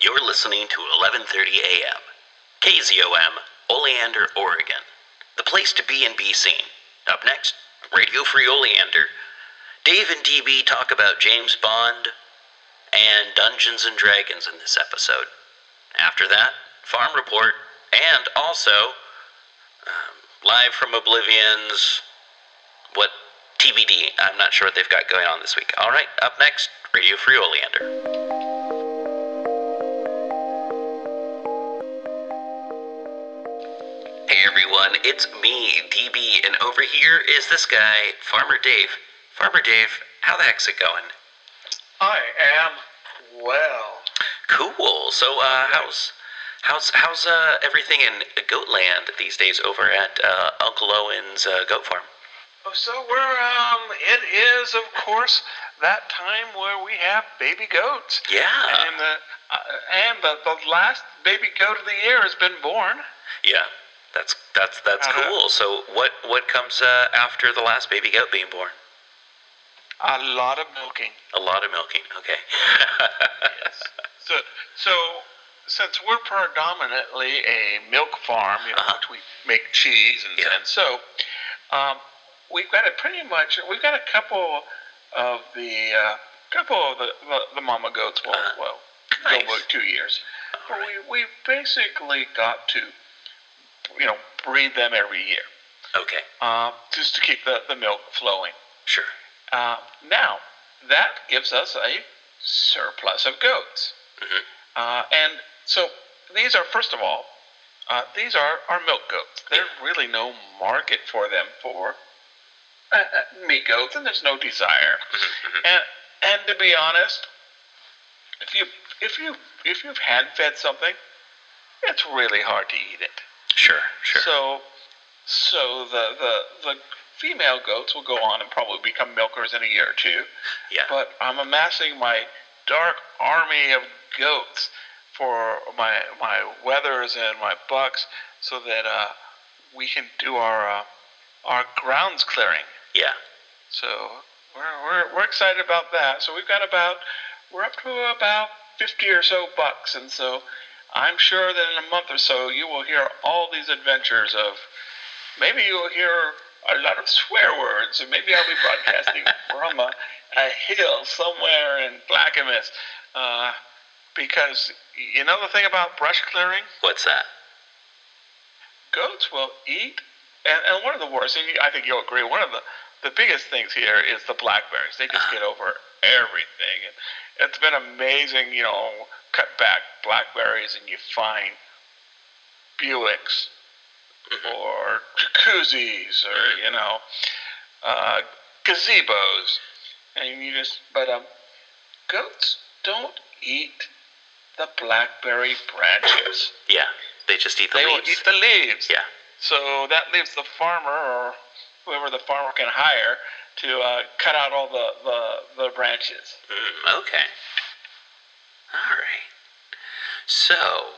You're listening to 11:30 a.m. KZOM, Oleander, Oregon. The place to be and be seen. Up next, Radio Free Oleander. Dave and DB talk about James Bond and Dungeons and Dragons in this episode. After that, Farm Report, and also um, live from Oblivion's what TBD. I'm not sure what they've got going on this week. All right, up next, Radio Free Oleander. Everyone, it's me, DB, and over here is this guy, Farmer Dave. Farmer Dave, how the heck's it going? I am well. Cool. So, uh, how's how's how's uh, everything in Goatland these days over at uh, Uncle Owen's uh, goat farm? Oh, So we're um, it is of course that time where we have baby goats, Yeah. and the uh, and the, the last baby goat of the year has been born. Yeah. That's that's that's Uh-huh. cool. So, what what comes uh, after the last baby goat being born? A lot of milking. A lot of milking. Okay. Yes. So so since we're predominantly a milk farm, you know, Uh-huh. which we make cheese and, Yeah. and so um, we've got a pretty much we've got a couple of the uh, couple of the, the, the mama goats. Well, Uh-huh. well, Nice. go back two years. But we we basically got to you know breed them every year Okay. um, just to keep the, the milk flowing. Sure. Uh, now, that gives us a surplus of goats. Mhm. Uh, and so these are, first of all, uh, these are our milk goats. There's really no market for them for uh, uh, meat goats, and there's no desire. Mhm. And, and to be honest, if you if you if you've hand fed something, it's really hard to eat it. Sure. Sure. So, so the, the the female goats will go on and probably become milkers in a year or two. yeah. But I'm amassing my dark army of goats for my my weathers and my bucks, so that uh, we can do our uh, our grounds clearing. yeah. So we're, we're we're excited about that. So we've got about we're up to about 50 or so bucks, and so I'm sure that in a month or so you will hear all these adventures of maybe you'll hear a lot of swear words, and maybe I'll be broadcasting from a, a hill somewhere in Clackamas. Uh, because you know the thing about brush clearing, What's that? goats will eat, and, and one of the worst, and I think you'll agree, one of the, the biggest things here is the blackberries. They just get over everything. And it's been amazing, you know, cut back blackberries and you find Buicks or jacuzzis or, you know, uh, gazebos. And you just, but um, goats don't eat the blackberry branches. Yeah. They just eat the leaves. They will eat the leaves. yeah. So that leaves the farmer or whoever the farmer can hire to uh, cut out all the, the, the branches. Mm, okay. All right. So,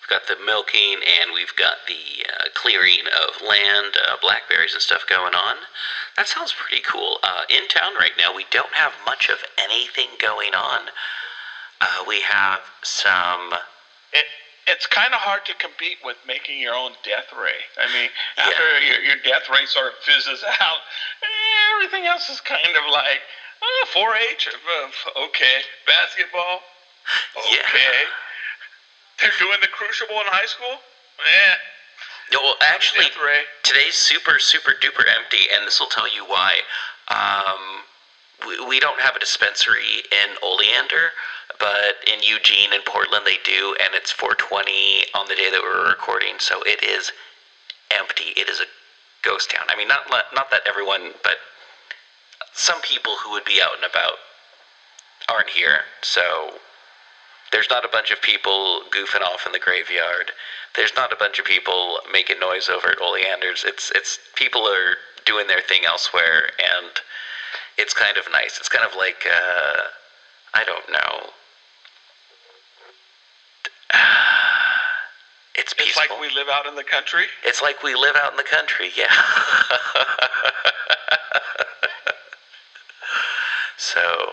we've got the milking and we've got the uh, clearing of land, uh, blackberries and stuff going on. That sounds pretty cool. Uh, in town right now, we don't have much of anything going on. Uh, we have some. It, it's kind of hard to compete with making your own death ray. I mean, after your, your death ray sort of fizzes out, everything else is kind of like, oh, 4-H, uh, okay, basketball, Yeah. okay. They're doing the crucible in high school? Yeah. No, well, actually, today's super super duper empty and this will tell you why um, we, we don't have a dispensary in oleander but in eugene and portland they do and it's 420 on the day that we're recording so it is empty it is a ghost town i mean not not that everyone but some people who would be out and about aren't here so there's not a bunch of people goofing off in the graveyard. There's not a bunch of people making noise over at Oleander's. It's it's people are doing their thing elsewhere, and it's kind of nice. It's kind of like uh, I don't know. It's peaceful. It's like we live out in the country. It's like we live out in the country, yeah. so,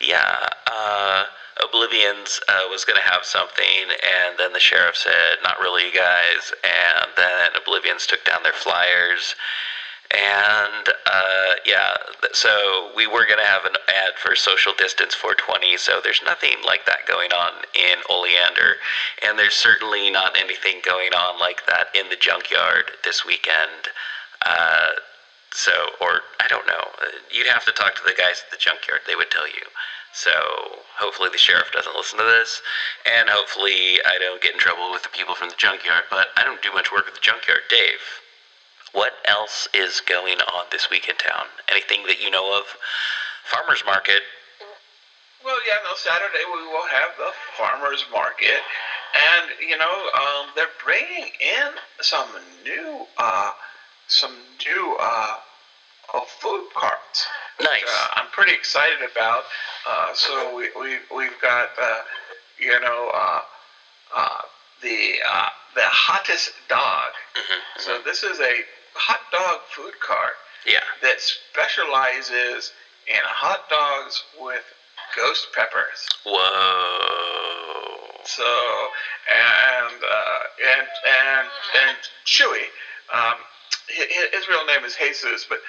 yeah. Uh, Oblivions uh, was going to have something, and then the sheriff said, "Not really, you guys." And then Oblivions took down their flyers, and uh, yeah, so we were going to have an ad for social distance 420. So there's nothing like that going on in Oleander, and there's certainly not anything going on like that in the junkyard this weekend. Uh, so, or I don't know. You'd have to talk to the guys at the junkyard. They would tell you. So, hopefully, the sheriff doesn't listen to this, and hopefully, I don't get in trouble with the people from the junkyard. But I don't do much work with the junkyard. Dave, what else is going on this week in town? Anything that you know of? Farmers market. Well, yeah, no. Saturday we will have the farmers market, and you know um, they're bringing in some new, uh, some new uh, uh, food carts. Nice. Uh, I'm pretty excited about. Uh, so we we we've got uh, you know uh, uh, the uh, the hottest dog. hmm So this is a hot dog food cart Yeah. that specializes in hot dogs with ghost peppers. Whoa. So and uh, and and and Chewy, um, hi- his real name is Jesus, but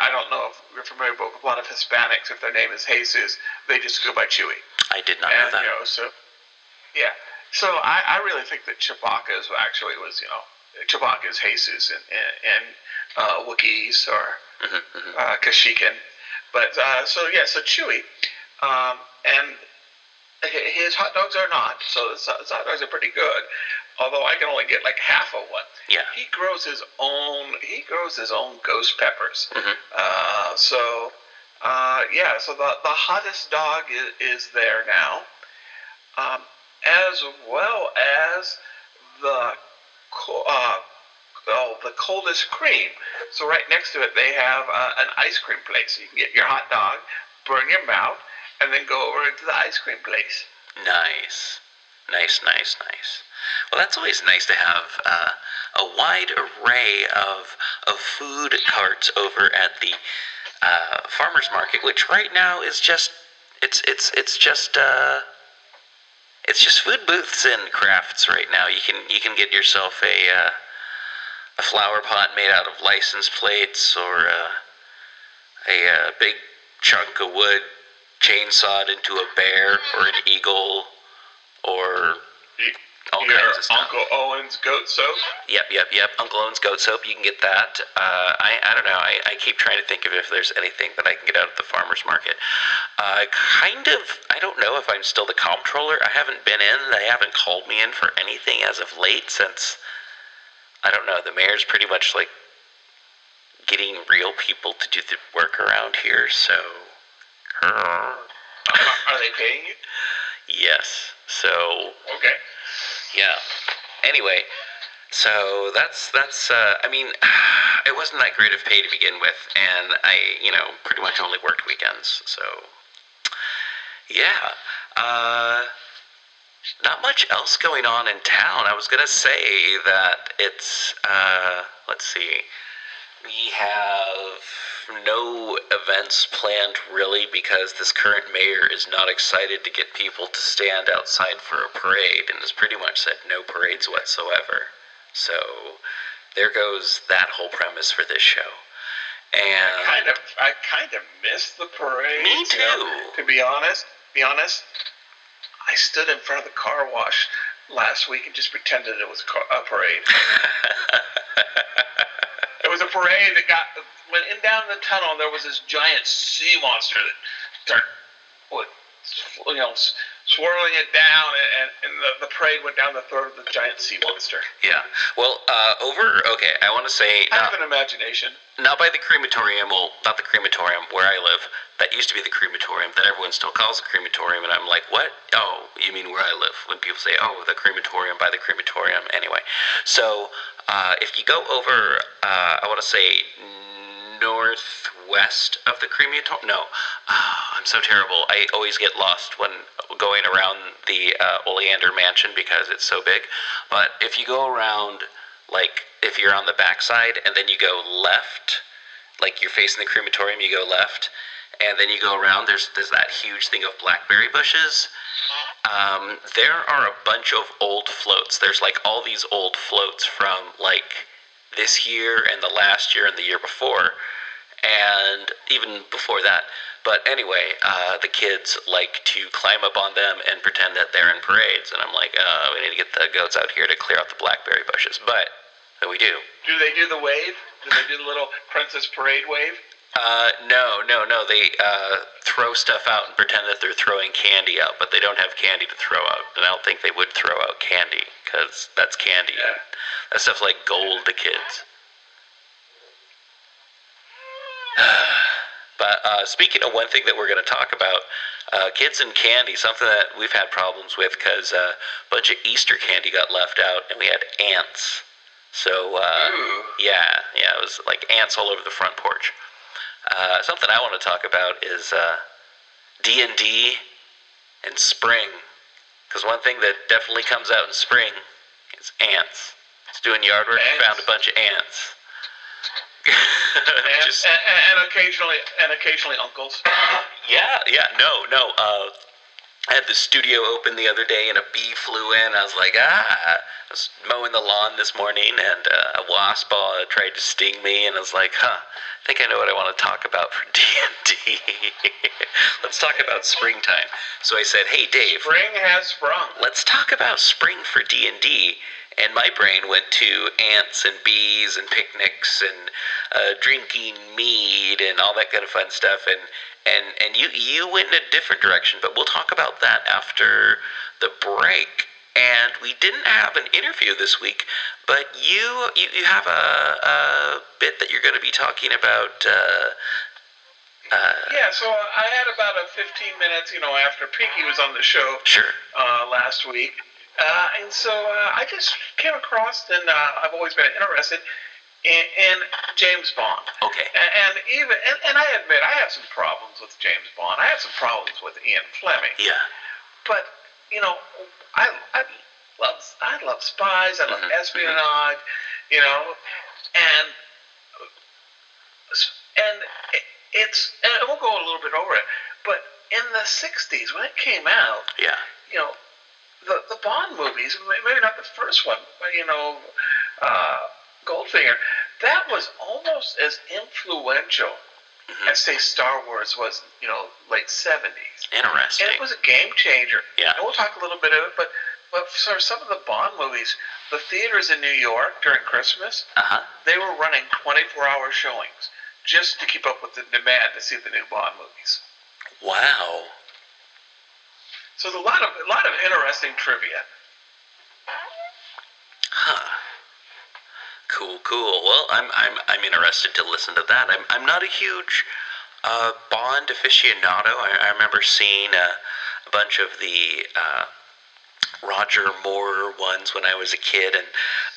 I don't know if you're familiar but a lot of Hispanics. If their name is Jesus, they just go by Chewy. I did not know that. you know, so yeah. So I, I really think that Chewbacca is actually was you know Chewbacca is Jesus and and, and uh, Wookiees or Mhm, mhm. uh. But uh, so yeah, so Chewy, um, and his hot dogs are not. So his hot dogs are pretty good. Although I can only get like half of one. Yeah. He grows his own. He grows his own ghost peppers. Mm-hmm. Uh, so uh, yeah, so the the hottest dog is, is there now, um, as well as the uh, oh, the coldest cream. So right next to it, they have uh, an ice cream place. So You can get your hot dog, burn your mouth, and then go over into the ice cream place. Nice. Nice, nice, nice. Well, that's always nice to have uh, a wide array of, of food carts over at the uh, farmers market, which right now is just it's it's it's just uh, it's just food booths and crafts right now. You can you can get yourself a uh, a flower pot made out of license plates or uh, a, uh big chunk of wood chainsawed into a bear or an eagle or all kinds of stuff. Uncle Owen's goat soap. Yep, yep, yep. Uncle Owen's goat soap. You can get that. Uh, I, I don't know. I, I keep trying to think of if there's anything that I can get out at the farmers market. Uh, kind of. I don't know if I'm still the comptroller. I haven't been in. They haven't called me in for anything as of late since. I don't know. The mayor's pretty much like getting real people to do the work around here. So. Uh, are they paying you? Yes. So Okay. Yeah. Anyway, so that's that's. Uh, I mean, it wasn't that great of pay to begin with, and I, you know, pretty much only worked weekends. So, yeah. Uh, not much else going on in town. I was gonna say that it's. Uh, let's see. We have no events planned really because this current mayor is not excited to get people to stand outside for a parade and has pretty much said no parades whatsoever. So there goes that whole premise for this show. And I Kind of. I kind of missed the parade. Me you know, too. to be honest, be honest, I stood in front of the car wash last week and just pretended it was a parade. Was a parade that got went in down the tunnel. There was this giant sea monster that started, you know, swirling it down, and, and, the, the parade went down the throat of the giant sea monster. yeah. Well, uh, over. Okay, I want to say I not, have an imagination. not by the crematorium. Well, not the crematorium where I live. That used to be the crematorium that everyone still calls the crematorium, and I'm like, what? Oh, you mean where I live? When people say, oh, the crematorium by the crematorium. Anyway, so uh, if you go over, uh, I want to say northwest of the crematorium. No, Ah, I'm so terrible. I always get lost when going around the uh, Oleander Mansion because it's so big. But if you go around, like if you're on the backside and then you go left, like you're facing the crematorium, you go left, and then you go around. There's there's that huge thing of blackberry bushes. Um, there are a bunch of old floats. There's like all these old floats from like this year and the last year and the year before, and even before that. But anyway, uh, the kids like to climb up on them and pretend that they're in parades, and I'm like, uh, we need to get the goats out here to clear out the blackberry bushes. But we do. Do they do the wave? Do they do the little princess parade wave? Uh, no, no, no. They uh, throw stuff out and pretend that they're throwing candy out, but they don't have candy to throw out. And I don't think they would throw out candy because that's candy. Yeah. That stuff's like gold to kids. but uh, speaking of one thing that we're going to talk about, uh, kids and candy, something that we've had problems with because uh, a bunch of Easter candy got left out, and we had ants. So uh, yeah, yeah, it was like ants all over the front porch. Uh, something I want to talk about is uh, D and D and spring, because one thing that definitely comes out in spring is ants. It's doing yard work. Ants? Found a bunch of ants. And, Just- and, and occasionally, and occasionally uncles. yeah, yeah, no, no. Uh, I had the studio open the other day and a bee flew in. I was like, ah. I was mowing the lawn this morning and uh, a wasp uh, tried to sting me, and I was like, huh. I think I know what I want to talk about for D and D. Let's talk about springtime. So I said, hey, Dave, Spring has sprung. let's talk about spring for D&D. And my brain went to ants and bees and picnics and uh, drinking mead and all that kind of fun stuff. And, and, and you, you went in a different direction, but we'll talk about that after the break. And we didn't have an interview this week, but you you, you have a, a bit that you're going to be talking about. Uh, uh, Yeah, so I had about a 15 minutes, you know, after Pinky was on the show sure. uh, last week. Uh, and so uh, I just came across, and uh, I've always been interested in, in James Bond. Okay. And, and even, and, and I admit, I have some problems with James Bond. I have some problems with Ian Fleming. Yeah. But you know, I I love I love spies. I love Mhm, espionage. You know, and and it- it's and we'll go a little bit over it. But in the '60s, when it came out, Yeah. you know, the the Bond movies, maybe not the first one, but you know, uh, Goldfinger, that was almost as influential Mhm. as say Star Wars was, you know, late '70s. Interesting. And it was a game changer. Yeah. And we'll talk a little bit of it, but but for some of the Bond movies, the theaters in New York during Christmas, Uh huh. they were running 24-hour showings just to keep up with the demand to see the new Bond movies. Wow. So there's a lot of a lot of interesting trivia. Huh. Cool, cool. Well, I'm I'm I'm interested to listen to that. I'm I'm not a huge uh, Bond aficionado. I, I remember seeing a, a bunch of the uh, Roger Moore ones when I was a kid, and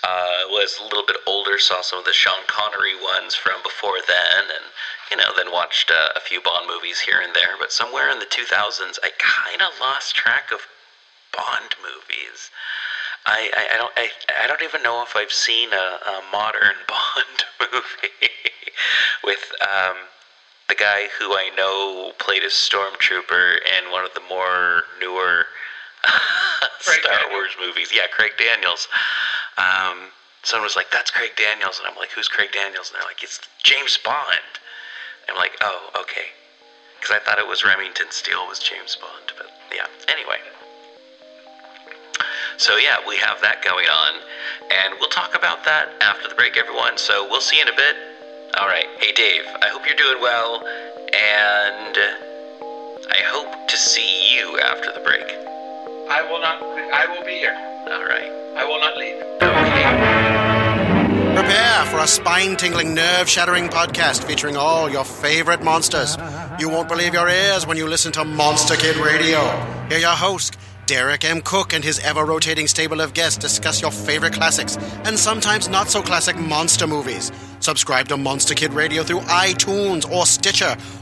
uh, was a little bit older. Saw some of the Sean Connery ones from before then, and you know, then watched uh, a few Bond movies here and there. But somewhere in the 2000s, I kind of lost track of Bond movies. I, I, I don't I, I don't even know if I've seen a, a modern Bond movie with um, the guy who I know played a stormtrooper in one of the more newer Star Daniels. Wars movies. Yeah, Craig Daniels. Um, someone was like, "That's Craig Daniels," and I'm like, "Who's Craig Daniels?" And they're like, "It's James Bond." I'm like, "Oh, okay," because I thought it was Remington Steele was James Bond, but yeah. Anyway. So yeah, we have that going on, and we'll talk about that after the break, everyone. So we'll see you in a bit. All right. Hey, Dave. I hope you're doing well, and I hope to see you after the break. I will not. I will be here. All right. I will not leave. Okay. Prepare for a spine tingling, nerve shattering podcast featuring all your favorite monsters. You won't believe your ears when you listen to Monster Kid Radio. Hear your host, Derek M. Koch, and his ever rotating stable of guests discuss your favorite classics and sometimes not so classic monster movies. Subscribe to Monster Kid Radio through iTunes or Stitcher,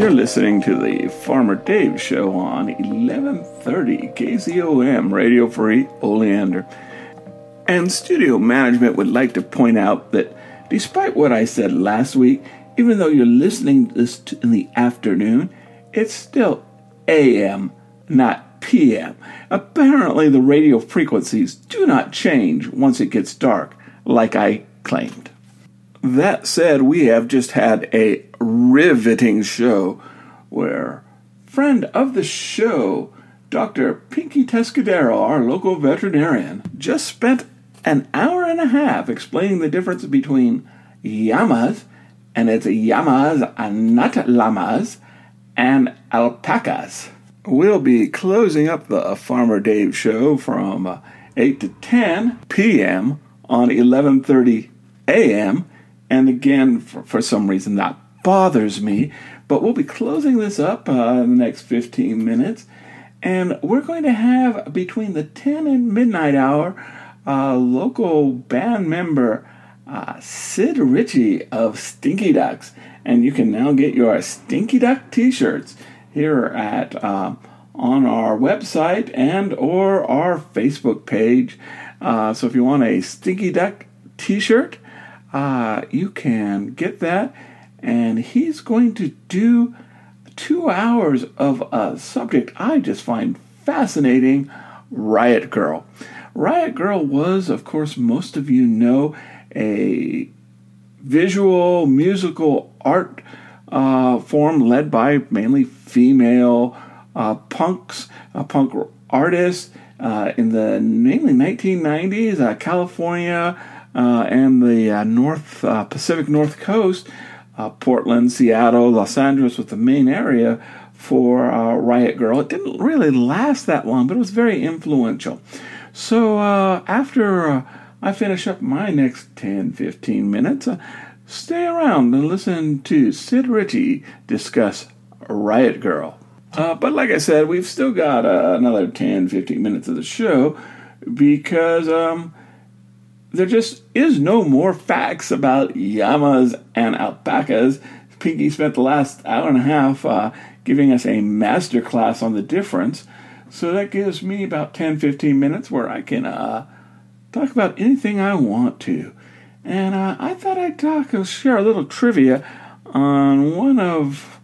You're listening to the Farmer Dave Show on 1130 KZOM Radio Free Oleander. And studio management would like to point out that despite what I said last week, even though you're listening to this in the afternoon, it's still AM, not PM. Apparently, the radio frequencies do not change once it gets dark, like I claimed. That said, we have just had a riveting show where friend of the show, Dr. Pinky Tescadero, our local veterinarian, just spent an hour and a half explaining the difference between llamas, and it's llamas and not llamas, and alpacas. We'll be closing up the Farmer Dave show from uh, 8 to 10 p.m. on 11:30 a.m. And again, for, for, some reason, that bothers me. But we'll be closing this up uh, in the next 15 minutes. And we're going to have between the 10 and midnight hour, uh, local band member uh, Sid Ritchie of Stinky Ducks. And you can now get your Stinky Duck t shirts here at. Uh, on our website and or our Facebook page. Uh, so if you want a Stinky Duck T-shirt, uh, you can get that. And he's going to do two hours of a subject I just find fascinating Riot Girl. Riot Girl was, of course, most of you know, a visual musical art uh, form led by mainly female uh, punks, uh, punk artists uh, in the mainly 1990s, uh, California and the uh, North Pacific North Coast, Portland, Seattle, Los Angeles was the main area for Riot Girl. It didn't really last that long, but it was very influential. So after I finish up my next 10 15 minutes, stay around and listen to Sid Ritchie discuss Riot Girl. Uh, but like I said, we've still got uh, another 10, 15 minutes of the show because um, there just is no more facts about llamas and alpacas. Pinky spent the last hour and a half uh, giving us a master class on the difference. So that gives me about 10, 15 minutes where I can uh, talk about anything I want to. And uh, I thought I'd talk, share a little trivia on one of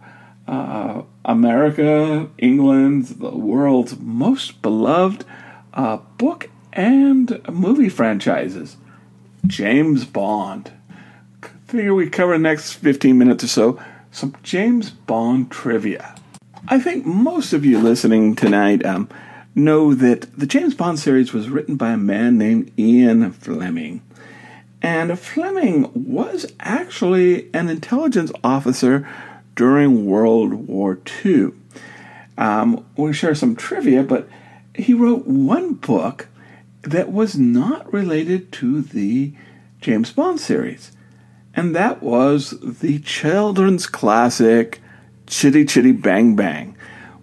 uh, America, England, the world's most beloved uh, book and movie franchises. James Bond. Figure we cover the next 15 minutes or so some James Bond trivia. I think most of you listening tonight um, know that the James Bond series was written by a man named Ian Fleming. And Fleming was actually an intelligence officer during World War II. Um, we'll share some trivia, but he wrote one book that was not related to the James Bond series, and that was the children's classic Chitty Chitty Bang Bang,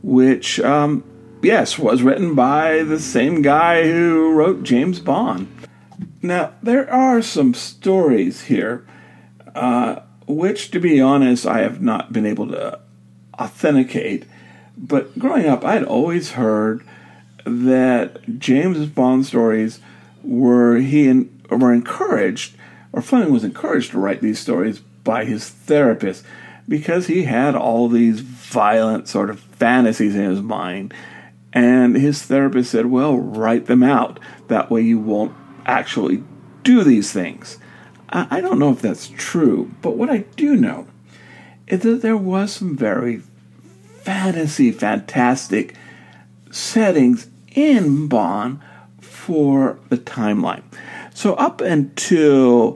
which, um, yes, was written by the same guy who wrote James Bond. Now, there are some stories here. Uh, which, to be honest, I have not been able to authenticate. But growing up, I'd always heard that James Bond stories were he in, were encouraged, or Fleming was encouraged to write these stories by his therapist because he had all these violent sort of fantasies in his mind. And his therapist said, Well, write them out. That way you won't actually do these things. I don't know if that's true, but what I do know is that there was some very fantasy, fantastic settings in Bond for the timeline. So up until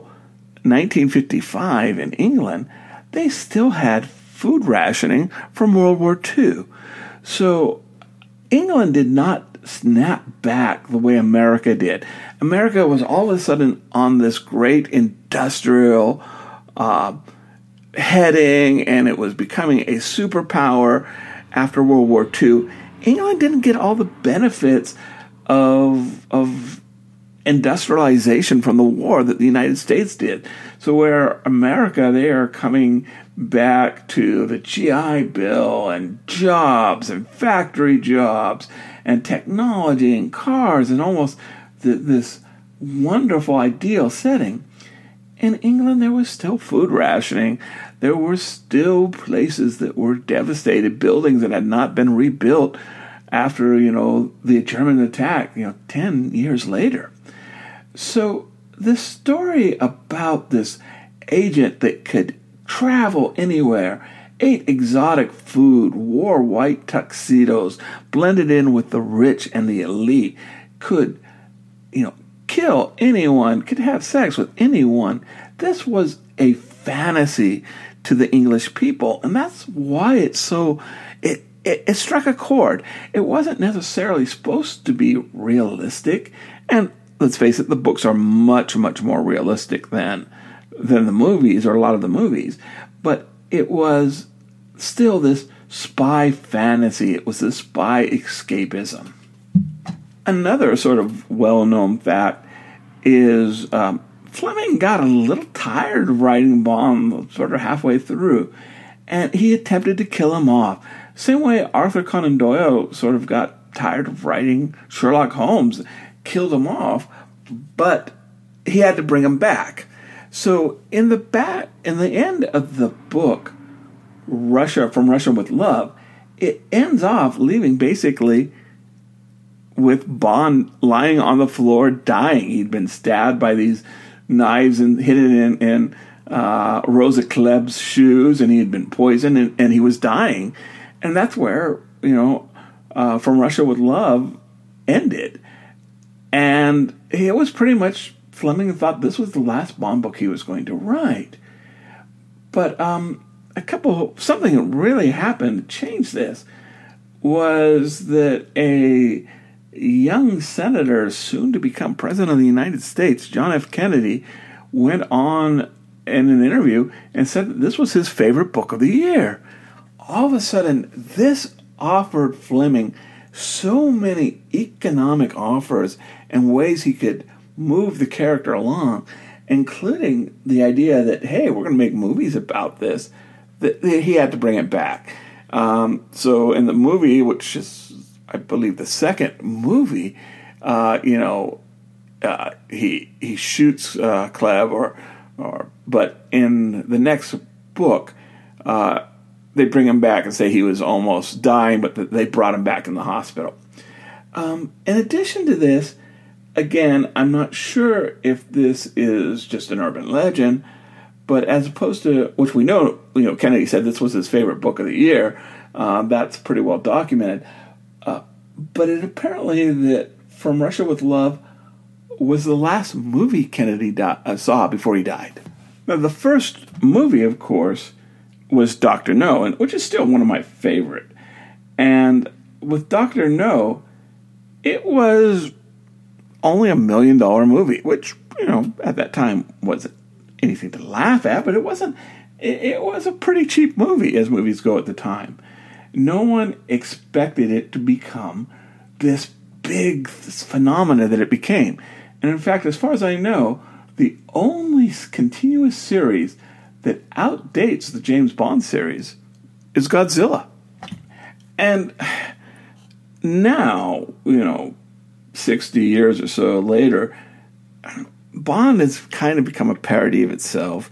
1955 in England, they still had food rationing from World War II. So England did not snap back the way America did. America was all of a sudden on this great industrial uh, heading, and it was becoming a superpower after World War II. England didn't get all the benefits of of industrialization from the war that the United States did. So where America, they are coming back to the GI Bill and jobs and factory jobs and technology and cars and almost this wonderful ideal setting. In England, there was still food rationing. There were still places that were devastated, buildings that had not been rebuilt after, you know, the German attack, you know, 10 years later. So, this story about this agent that could travel anywhere, ate exotic food, wore white tuxedos, blended in with the rich and the elite, could, you know, kill anyone, could have sex with anyone. This was a fantasy to the English people, and that's why it's so it, it, it struck a chord. It wasn't necessarily supposed to be realistic, and let's face it, the books are much, much more realistic than than the movies or a lot of the movies, but it was still this spy fantasy. It was this spy escapism. Another sort of well known fact is um, Fleming got a little tired of writing Bond sort of halfway through, and he attempted to kill him off. Same way Arthur Conan Doyle sort of got tired of writing Sherlock Holmes, killed him off, but he had to bring him back. So in the back, in the end of the book, Russia from Russia with Love, it ends off leaving basically with Bond lying on the floor dying. He'd been stabbed by these knives and hidden in, in uh, Rosa Klebb's shoes, and he had been poisoned, and, and he was dying. And that's where you know, uh, from Russia with Love ended, and it was pretty much Fleming thought this was the last Bond book he was going to write. But um, a couple, something that really happened to change this was that a young senator, soon to become president of the United States, John F. Kennedy, went on in an interview and said this was his favorite book of the year. All of a sudden, this offered Fleming so many economic offers and ways he could move the character along, including the idea that hey, we're going to make movies about this. That, he had to bring it back. Um, so in the movie, which is I believe the second movie, uh, you know, uh, he he shoots uh, or or but in the next book, uh, they bring him back and say he was almost dying, but they brought him back in the hospital. Um, in addition to this, again, I'm not sure if this is just an urban legend, but as opposed to which we know, you know, Kennedy said this was his favorite book of the year. Uh, that's pretty well documented. Uh, but it apparently that From Russia with Love was the last movie Kennedy di- uh, saw before he died. Now, the first movie, of course, was Doctor No, and which is still one of my favorite. And with Doctor No, it was only a million dollar movie, which you know at that time wasn't anything to laugh at, but it wasn't. It, it was a pretty cheap movie as movies go at the time. No one expected it to become this big this phenomena that it became. And in fact, as far as I know, the only continuous series that outdates the James Bond series is Godzilla. And now, you know, 60 years or so later, Bond has kind of become a parody of itself.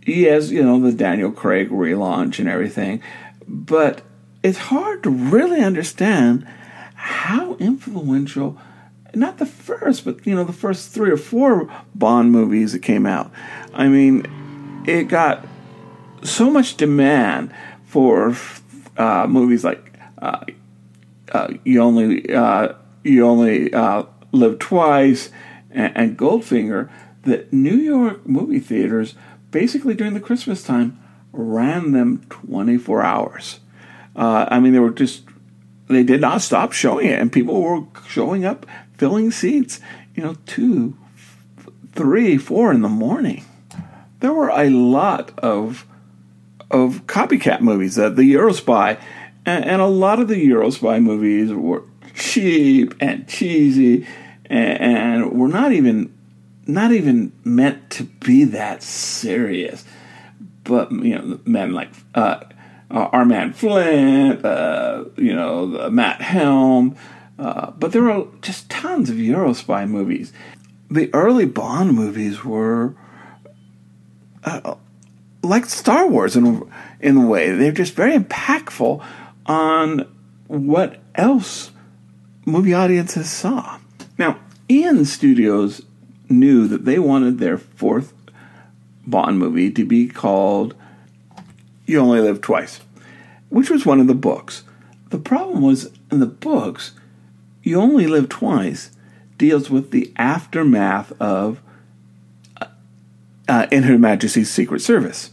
He has, you know, the Daniel Craig relaunch and everything, but it's hard to really understand how influential not the first, but you know, the first three or four Bond movies that came out. I mean, it got so much demand for uh, movies like uh, uh, you only uh, you only uh, live twice, and, and Goldfinger that New York movie theaters, basically during the Christmas time, ran them 24 hours. Uh, I mean, they were just, they did not stop showing it, and people were showing up, filling seats, you know, two, three, four in the morning. There were a lot of of copycat movies, uh, the Eurospy, and, and a lot of the Eurospy movies were cheap and cheesy, and, and were not even not even meant to be that serious. But you know, men like uh, uh, our man Flint, uh, you know, Matt Helm. Uh, but there were just tons of Eurospy movies. The early Bond movies were uh, like Star Wars in in a way. They're just very impactful on what else movie audiences saw. Now, Eon Studios knew that they wanted their fourth Bond movie to be called You Only Live Twice, which was one of the books. The problem was in the books, You Only Live Twice deals with the aftermath of uh, uh In Her Majesty's Secret Service,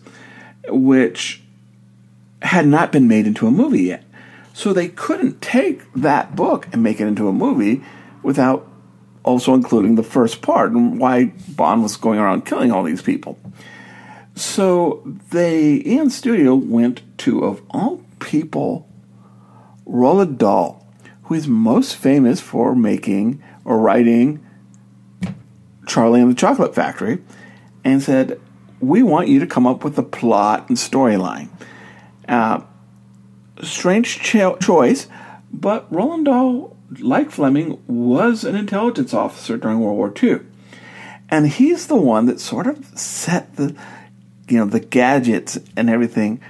which had not been made into a movie yet. So they couldn't take that book and make it into a movie without also including the first part and why Bond was going around killing all these people. So they, Eon Studio went to, of all people, Roald Dahl, who is most famous for making or writing Charlie and the Chocolate Factory, and said, We want you to come up with a plot and storyline. Uh, strange cho- choice, but Roald Dahl like Fleming, was an intelligence officer during World War II. And he's the one that sort of set the, you know, the gadgets and everything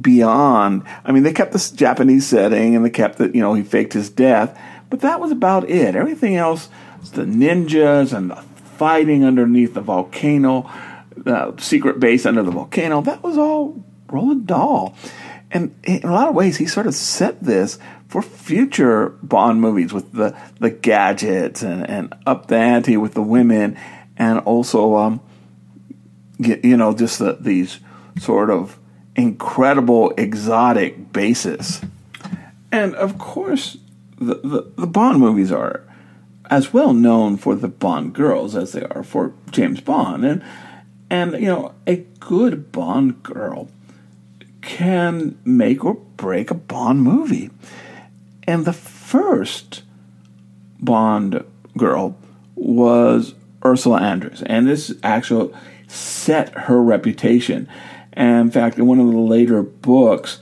beyond. I mean, they kept this Japanese setting and they kept that, you know, he faked his death, but that was about it. Everything else, the ninjas and the fighting underneath the volcano, the secret base under the volcano, that was all Roald Dahl. And in a lot of ways, he sort of set this for future Bond movies with the, the gadgets and, and up the ante with the women and also, um, you know, just the, these sort of incredible exotic bases. And of course, the, the, the Bond movies are as well known for the Bond girls as they are for James Bond. And, and you know, a good Bond girl can make or break a Bond movie. And the first Bond girl was Ursula Andress, and this actually set her reputation. And in fact, in one of the later books,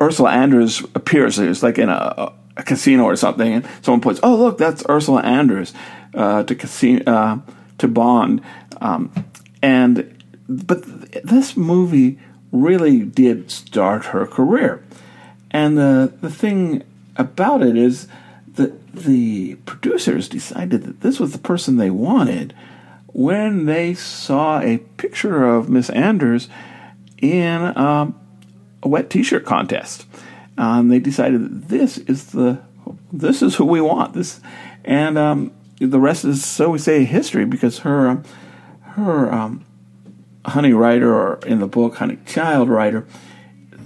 Ursula Andress appears. It's like in a, a casino or something, and someone puts, "Oh, look, that's Ursula Andress uh, to casino uh, to Bond." Um, and but this movie really did start her career. And the, the thing about it is that the producers decided that this was the person they wanted when they saw a picture of Miss Andress in um, a wet T-shirt contest. Um, they decided this is the this is who we want. This and um, the rest is so we say history because her um, her um, Honey Rider, or in the book, Honey Child Rider,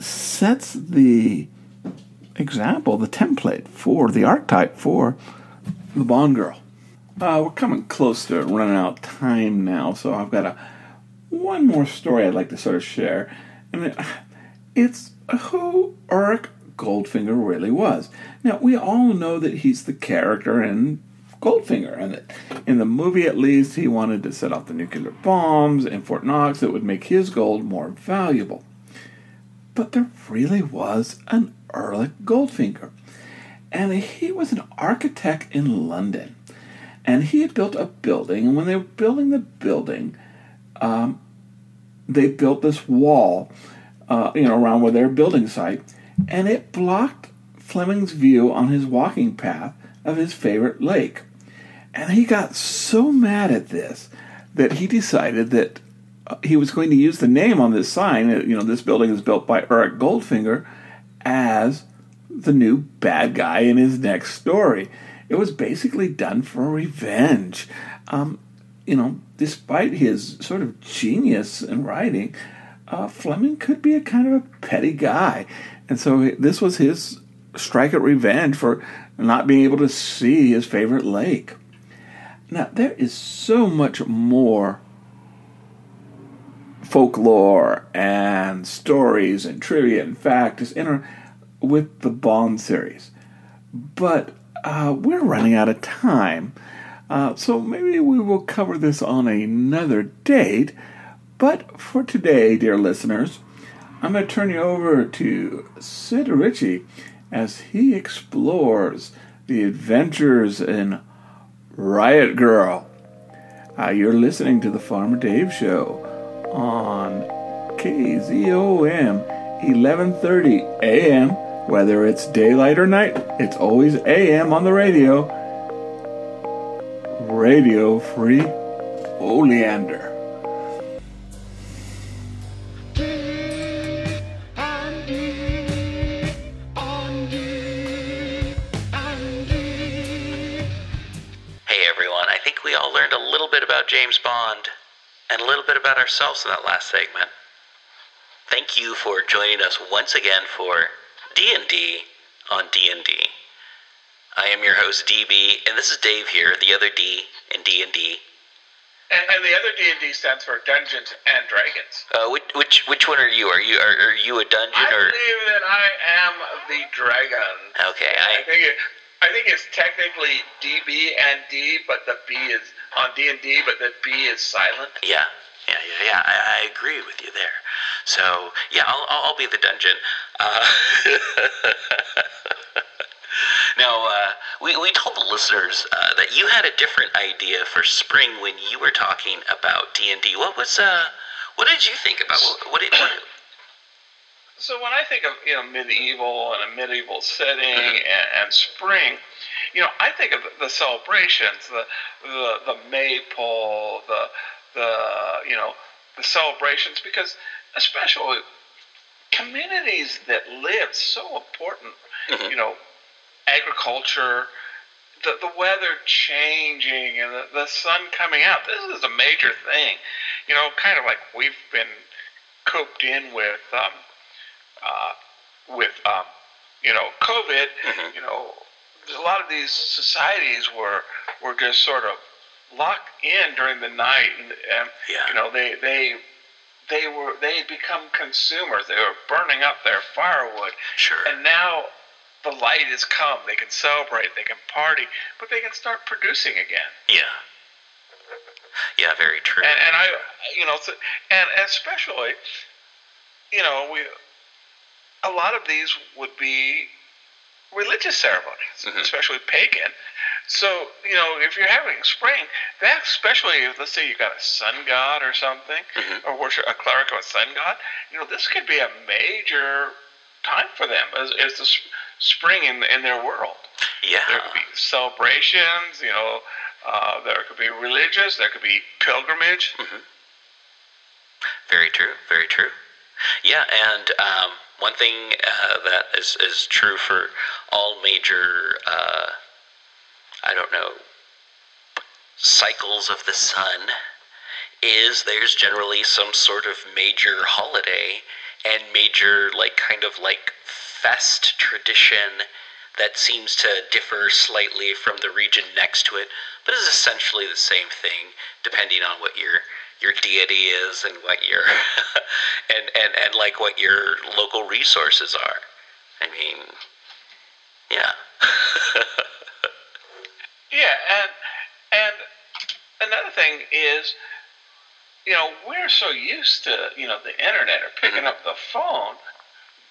sets the example, the template for the archetype for the Bond girl. Uh, we're coming close to running out of time now, so I've got a one more story I'd like to sort of share, and it's who Eric Goldfinger really was. Now we all know that he's the character in Goldfinger, and in the movie at least, he wanted to set off the nuclear bombs in Fort Knox that would make his gold more valuable. But there really was an Erlich Goldfinger, and he was an architect in London, and he had built a building, and when they were building the building, um, they built this wall, uh, you know, around where their building site, and it blocked Fleming's view on his walking path of his favorite lake. And he got so mad at this that he decided that uh, he was going to use the name on this sign, you know, this building is built by Eric Goldfinger, as the new bad guy in his next story. It was basically done for revenge. Um, you know, despite his sort of genius in writing, uh, Fleming could be a kind of a petty guy. And so this was his strike at revenge for not being able to see his favorite lake. Now, there is so much more folklore and stories and trivia and facts in with the Bond series. But uh, we're running out of time. Uh, so maybe we will cover this on another date. But for today, dear listeners, I'm going to turn you over to Sid Ritchie as he explores the adventures in Riot Girl. Uh, you're listening to the Farmer Dave Show on KZOM 1130 AM. Whether it's daylight or night, it's always AM on the radio. Radio Free Oleander. Hey everyone, I think we all learned a little bit about James Bond and a little bit about ourselves in that last segment. Thank you for joining us once again for D&D on D&D. I am your host DB, and this is Dave here, the other D in D&D. And, and the other D&D stands for Dungeons and Dragons. Uh, which, which which one are you? Are you are, are you a dungeon I or? believe that I am the dragon. Okay, I I think it, I think it's technically DB and D, but the B is on D and D, but the B is silent. yeah yeah yeah yeah. I, I agree with you there. So yeah, I'll I'll, I'll be the dungeon. Uh, now uh, we we told the listeners uh, that you had a different idea for spring when you were talking about D and D. What was uh what did you think about what, what did what, So when I think of you know medieval and a medieval setting and, and spring, you know I think of the celebrations, the the, the maypole, the the you know the celebrations because especially communities that live so important, Mhm. you know, agriculture. The, the weather changing and the, the sun coming out. This is a major thing. You know, kind of like we've been cooped in with um, uh, with um, you know COVID, Mhm. you know, a lot of these societies were were just sort of locked in during the night, and, and Yeah. you know they they they were they had become consumers. They were burning up their firewood, sure and now the light has come. They can celebrate, they can party, but they can start producing again. yeah yeah very true and, and I, you know, and especially, you know, we, a lot of these would be religious ceremonies, Mhm. especially pagan. So, you know, if you're having spring, that especially if let's say you got a sun god or something, Mhm. or worship a cleric of a sun god, you know, this could be a major time for them as, as the s- spring in in their world. yeah There could be celebrations, you know, uh, there could be religious, there could be pilgrimage. Very true. Very true. Yeah, and um, one thing uh, that is is true for all major, uh, I don't know, cycles of the sun is there's generally some sort of major holiday and major like kind of like fest tradition that seems to differ slightly from the region next to it, but is essentially the same thing, depending on what your your deity is and what your and, and and like what your local resources are. I mean, yeah, Yeah, and and another thing is, you know, we're so used to you know the internet or picking mm-hmm. up the phone,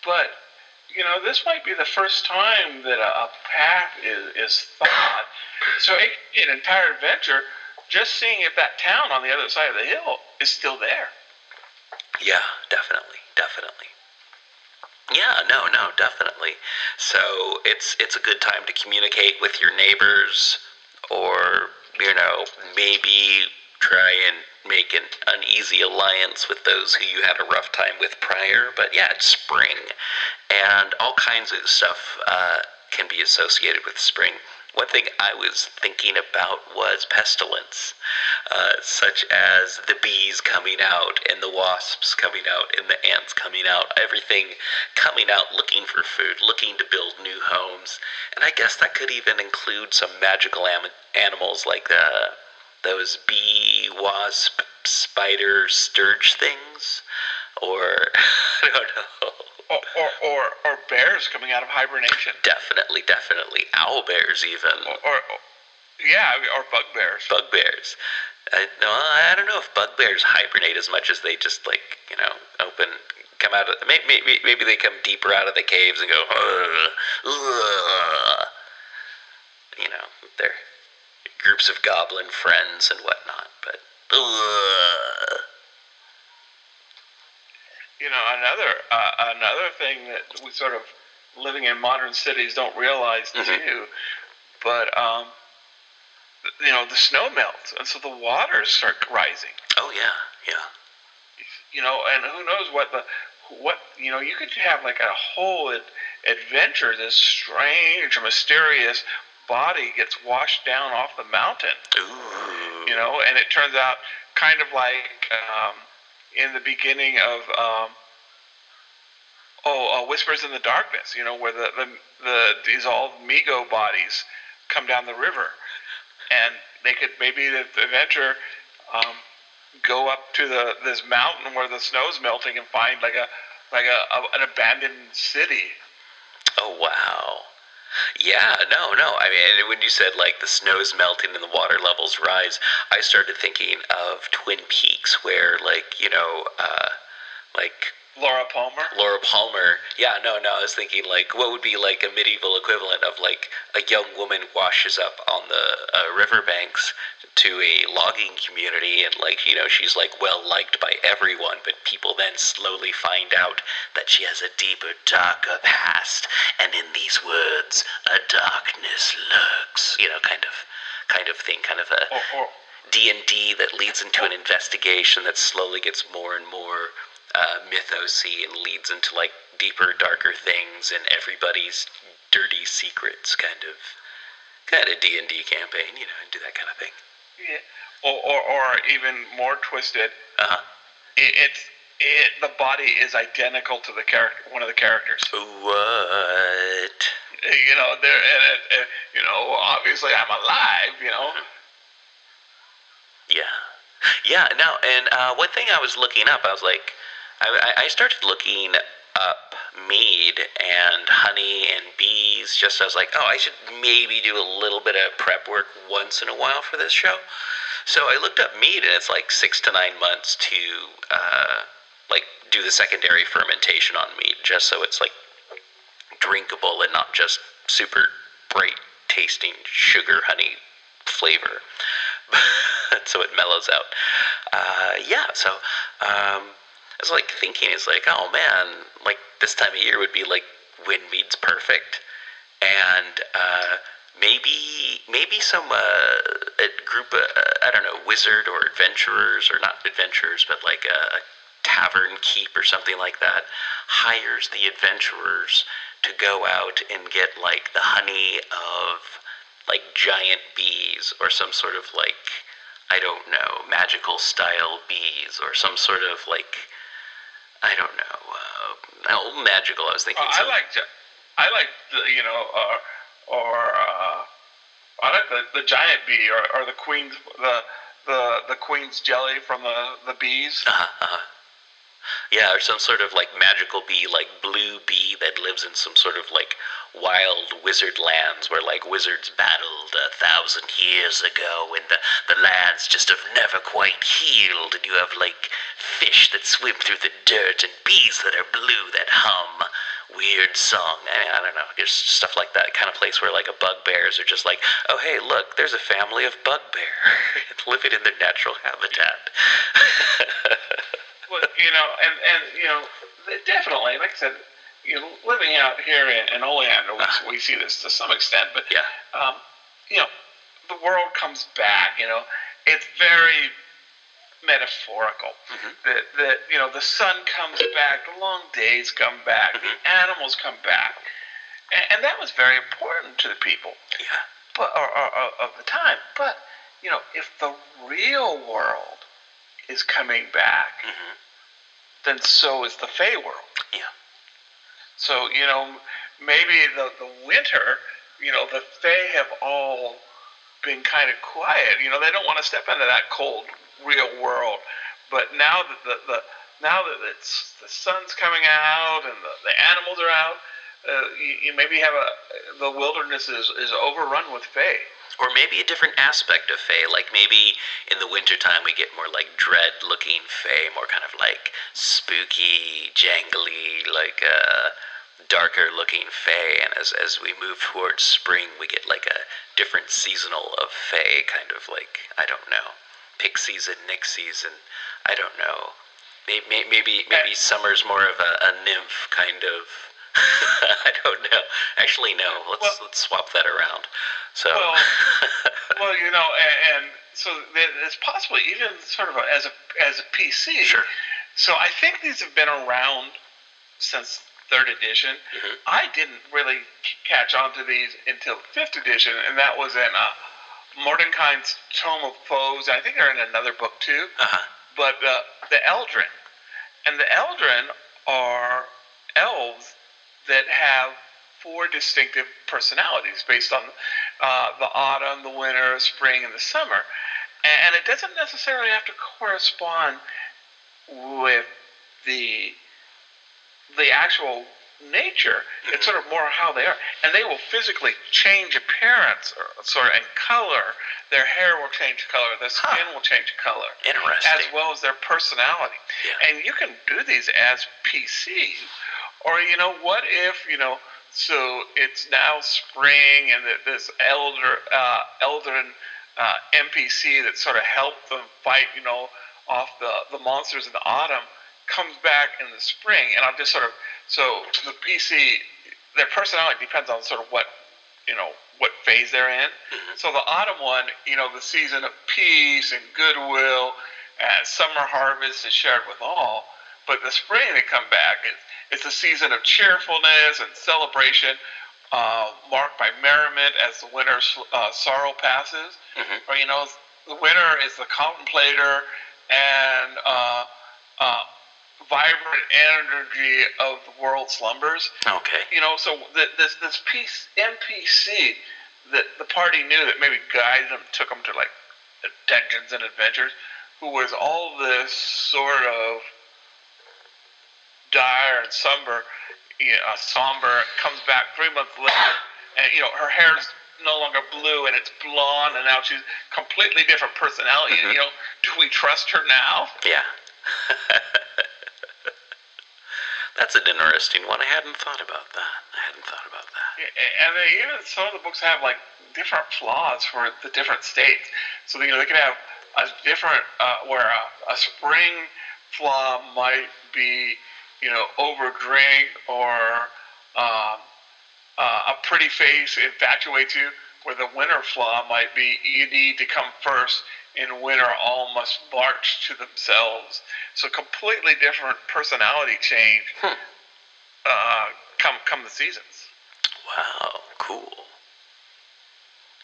but you know this might be the first time that a, a path is is thought. So it, an entire adventure, just seeing if that town on the other side of the hill is still there. yeah, definitely, definitely. Yeah, no, no, definitely. So it's it's a good time to communicate with your neighbors, or you know maybe try and make an uneasy alliance with those who you had a rough time with prior. But yeah, it's spring, and all kinds of stuff uh, can be associated with spring. One thing I was thinking about was pestilence, uh, such as the bees coming out and the wasps coming out and the ants coming out, everything coming out looking for food, looking to build new homes. And I guess that could even include some magical am- animals like uh, those bee, wasp, spider, stirge things. Or, I don't know. Or, or, or, or bears coming out of hibernation. Definitely, definitely. Owl bears, even. Or, or, or yeah, or bugbears. Bugbears. I, no, I don't know if bugbears hibernate as much as they just, like, you know, open, come out of, maybe, maybe, maybe they come deeper out of the caves and go, you know, they're groups of goblin friends and whatnot, but, ugh. You know another uh, another thing that we sort of living in modern cities don't realize Mhm. too but um you know the snow melts and so the waters start rising oh yeah, yeah. you know and who knows what the what you know you could have like a whole ad- adventure this strange mysterious body gets washed down off the mountain Ooh. you know, and it turns out kind of like um, in the beginning of um, oh, uh, Whispers in the Darkness, you know, where the, the the dissolved Mi-Go bodies come down the river, and they could maybe the, adventure um, go up to the this mountain where the snow's melting and find like a like a, a an abandoned city. Oh wow. Yeah, no, no. I mean, when you said like the snow's melting and the water levels rise, I started thinking of Twin Peaks, where like you know, uh, like Laura Palmer. Laura Palmer. Yeah, no, no. I was thinking like what would be like a medieval equivalent of like a young woman washes up on the uh, riverbanks to a logging community, and like you know she's like well liked by everyone, but people then slowly find out that she has a deeper, darker past, and in these words, a darkness lurks. You know, kind of, kind of thing, kind of a. Or, or D and D that leads into an investigation that slowly gets more and more uh, mythosy and leads into like deeper, darker things and everybody's dirty secrets, kind of, kind of D and D campaign, you know, and do that kind of thing. yeah. or, or or even more twisted. Uh huh. it, it's it, the body is identical to the character, one of the characters. What? You know, there, and it, it, you know, obviously I'm alive. You know, Yeah. Yeah, no, and uh, one thing I was looking up, I was like, I, I started looking up mead and honey and bees, just I was like, oh, I should maybe do a little bit of prep work once in a while for this show. So I looked up mead, and it's like six to nine months to, uh, like, do the secondary fermentation on mead, just so it's, like, drinkable and not just super bright tasting sugar honey flavor. so it mellows out. Uh, yeah, so um, I was like thinking, it's like, oh man, like this time of year would be like when mead's perfect, and uh, maybe maybe some uh, a group, uh, I don't know, wizard or adventurers or not adventurers, but like a, a tavern keep or something like that hires the adventurers to go out and get like the honey of like giant bees or some sort of like I don't know magical style bees or some sort of like I don't know uh, oh, magical I was thinking Uh, I like to, I like the, you know, or or uh, I like the, the giant bee or, or the queen's the the the queen's jelly from the the bees. Uh-huh, uh-huh. Yeah, or some sort of like magical bee, like blue bee that lives in some sort of like wild wizard lands where like wizards battled a thousand years ago and the, the lands just have never quite healed and you have like fish that swim through the dirt and bees that are blue that hum weird song. I, mean, I don't know. There's stuff like that kind of place where like a bugbears are just like, oh hey, look, there's a family of bugbear living in their natural habitat. Well, you know, and and you know, definitely, like I said, you know, living out here in, in Oleander, we, we see this to some extent, but yeah. um, you know, the world comes back. You know, it's very metaphorical. Mhm. That that you know, the sun comes back, the long days come back, Mhm. the animals come back, and, and that was very important to the people. Yeah. but or, or, or of the time. But you know, if the real world is coming back, Mhm. then so is the Fey world. Yeah. So you know, maybe the the winter, you know, the Fae have all been kind of quiet. You know, they don't want to step into that cold real world. But now that the, the now that it's the sun's coming out and the, the animals are out, uh, you, you maybe have a the wilderness is, is overrun with Fae. Or maybe a different aspect of Fae. Like maybe in the wintertime we get more like dread looking Fae, more kind of like spooky, jangly, like uh, darker looking Fae. And as, as we move towards spring, we get like a different seasonal of Fae, kind of like, I don't know, pixies and nixies, and I don't know. Maybe, maybe, maybe summer's more of a, a nymph kind of. I don't know. Actually, no. Let's Well- let's swap that around. So, Well, well, you know, and, and so it's possible even sort of a, as a as a PC. Sure. So I think these have been around since third edition. Mhm. I didn't really catch on to these until fifth edition, and that was in uh, Mordenkainen's Tome of Foes. I think they're in another book too. uh-huh. But uh, the Eladrin, and the Eladrin are elves that have four distinctive personalities based on uh, the autumn, the winter, spring, and the summer. And it doesn't necessarily have to correspond with the the actual nature. It's sort of more how they are, and they will physically change appearance, or sort of, and color. Their hair will change color. Their skin will change color Interesting. as well as their personality. Yeah. And you can do these as PC. Or, you know, what if, you know, so it's now spring and this elder, uh, Eladrin uh, NPC that sort of helped them fight, you know, off the, the monsters in the autumn comes back in the spring. And I'm just sort of, so the PC, their personality depends on sort of what, you know, what phase they're in. So the autumn one, you know, the season of peace and goodwill, and summer harvest is shared with all. But the spring they come back, it, it's a season of cheerfulness and celebration, uh, marked by merriment as the winter's uh, sorrow passes. Mhm. Or you know, the winter is the contemplator and uh, uh, vibrant energy of the world slumbers Okay. you know, so the, this this piece NPC that the party knew that maybe guided them, took them to like dungeons and adventures, who was all this sort of dire and somber, you know, somber, comes back three months later, and you know her hair's no longer blue and it's blonde, and now she's completely different personality. Mhm. You know, do we trust her now? Yeah. That's an interesting one. I hadn't thought about that. I hadn't thought about that. and they even some of the books have like different flaws for the different states. So you know they can have a different uh, where a, a spring flaw might be you know overdrink or um, uh, a pretty face infatuates you. Where the winter flaw might be you need to come first. In winter, all must march to themselves. So completely different personality change. Hmm. Uh, come come the seasons. Wow, cool.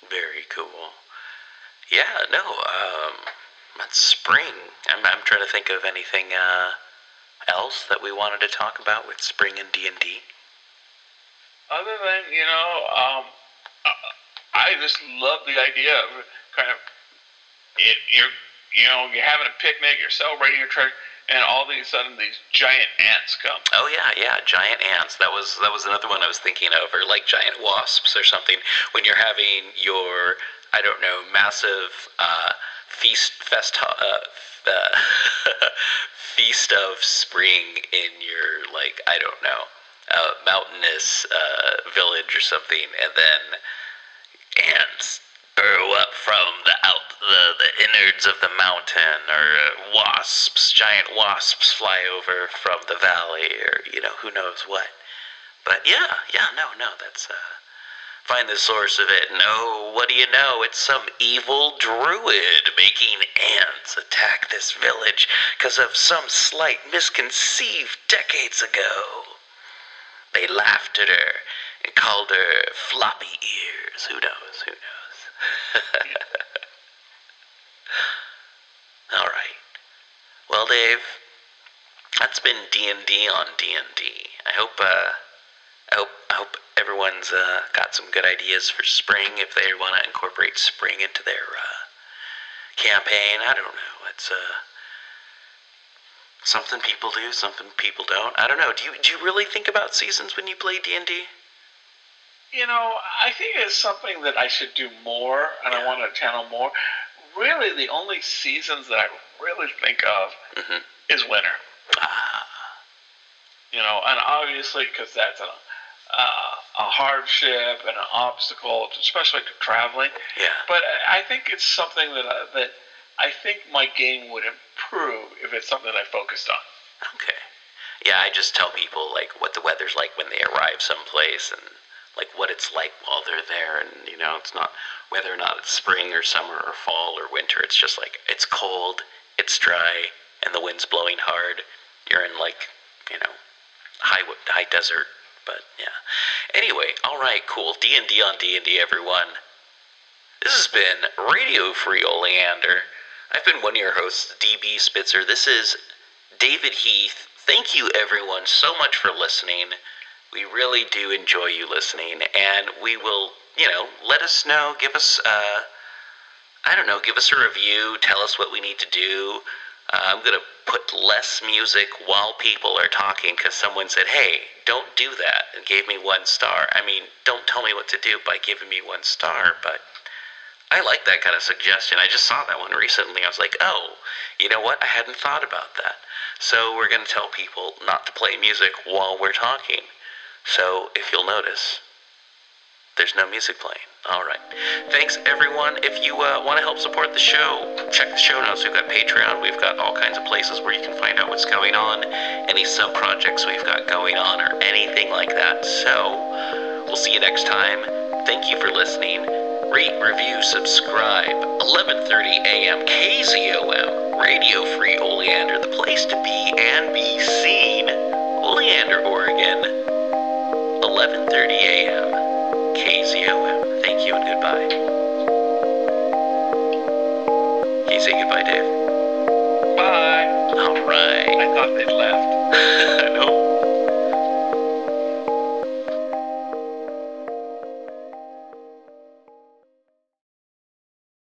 Very cool. Yeah, no, um, that's spring. I'm, I'm trying to think of anything uh, else that we wanted to talk about with spring and D and D. Other than you know, um, I, just love the idea of kind of it, you're you know you're having a picnic, you're celebrating your treasure, and all of a sudden these giant ants come. Oh yeah, yeah, giant ants. That was that was another one I was thinking of, or like giant wasps or something. When you're having your, I don't know, massive uh, feast fest uh, uh, feast of spring in your like I don't know, mountainous uh, village or something, and then ants burrow up from the out the, the innards of the mountain or uh, wasps giant wasps fly over from the valley or you know who knows what. But yeah yeah no no that's uh find the source of it and oh what do you know it's some evil druid making ants attack this village because of some slight misconceived decades ago they laughed at her and called her floppy ears. Who knows? Who knows? All right. Well, Dave, that's been D and D on D and D. I hope. Uh, I hope. I hope everyone's uh, got some good ideas for spring if they want to incorporate spring into their uh, campaign. I don't know. It's uh, something people do, something people don't. I don't know. Do you do you really think about seasons when you play D and D? You know, I think it's something that I should do more, and I want to channel more. Really, the only seasons that I really think of Mhm. is winter. Ah, You know, and obviously because that's a uh, a hardship and an obstacle, especially to traveling. yeah. But I think it's something that I, that I think my game would improve if it's something that I focused on. Okay. Yeah, I just tell people like what the weather's like when they arrive someplace and like what it's like while they're there and you know, it's not whether or not it's spring or summer or fall or winter. It's just like it's cold, it's dry, and the wind's blowing hard. You're in like, you know, high high desert, but yeah. Anyway, all right, cool. D&D on D&D everyone. This has been Radio Free Oleander. I've been one of your hosts, DB Spitzer. This is David Heath. Thank you, everyone, so much for listening. We really do enjoy you listening, and we will, you know, let us know. Give us, uh, I don't know, give us a review. Tell us what we need to do. Uh, I'm gonna put less music while people are talking because someone said, "Hey, don't do that," and gave me one star. I mean, don't tell me what to do by giving me one star, but I like that kind of suggestion. I just saw that one recently. I was like, oh, you know what? I hadn't thought about that. So we're going to tell people not to play music while we're talking. So if you'll notice, there's no music playing. All right. Thanks, everyone. If you uh, want to help support the show, check the show notes. We've got Patreon. We've got all kinds of places where you can find out what's going on, any sub projects we've got going on, or anything like that. So we'll see you next time. Thank you for listening. Rate, review, subscribe. 11:30 a.m. KZOM Radio Free Oleander, the place to be and be seen. Oleander, Oregon. 11:30 a.m. KZOM. Thank you and goodbye. Can you say goodbye, Dave? Bye. All right. I thought they'd left.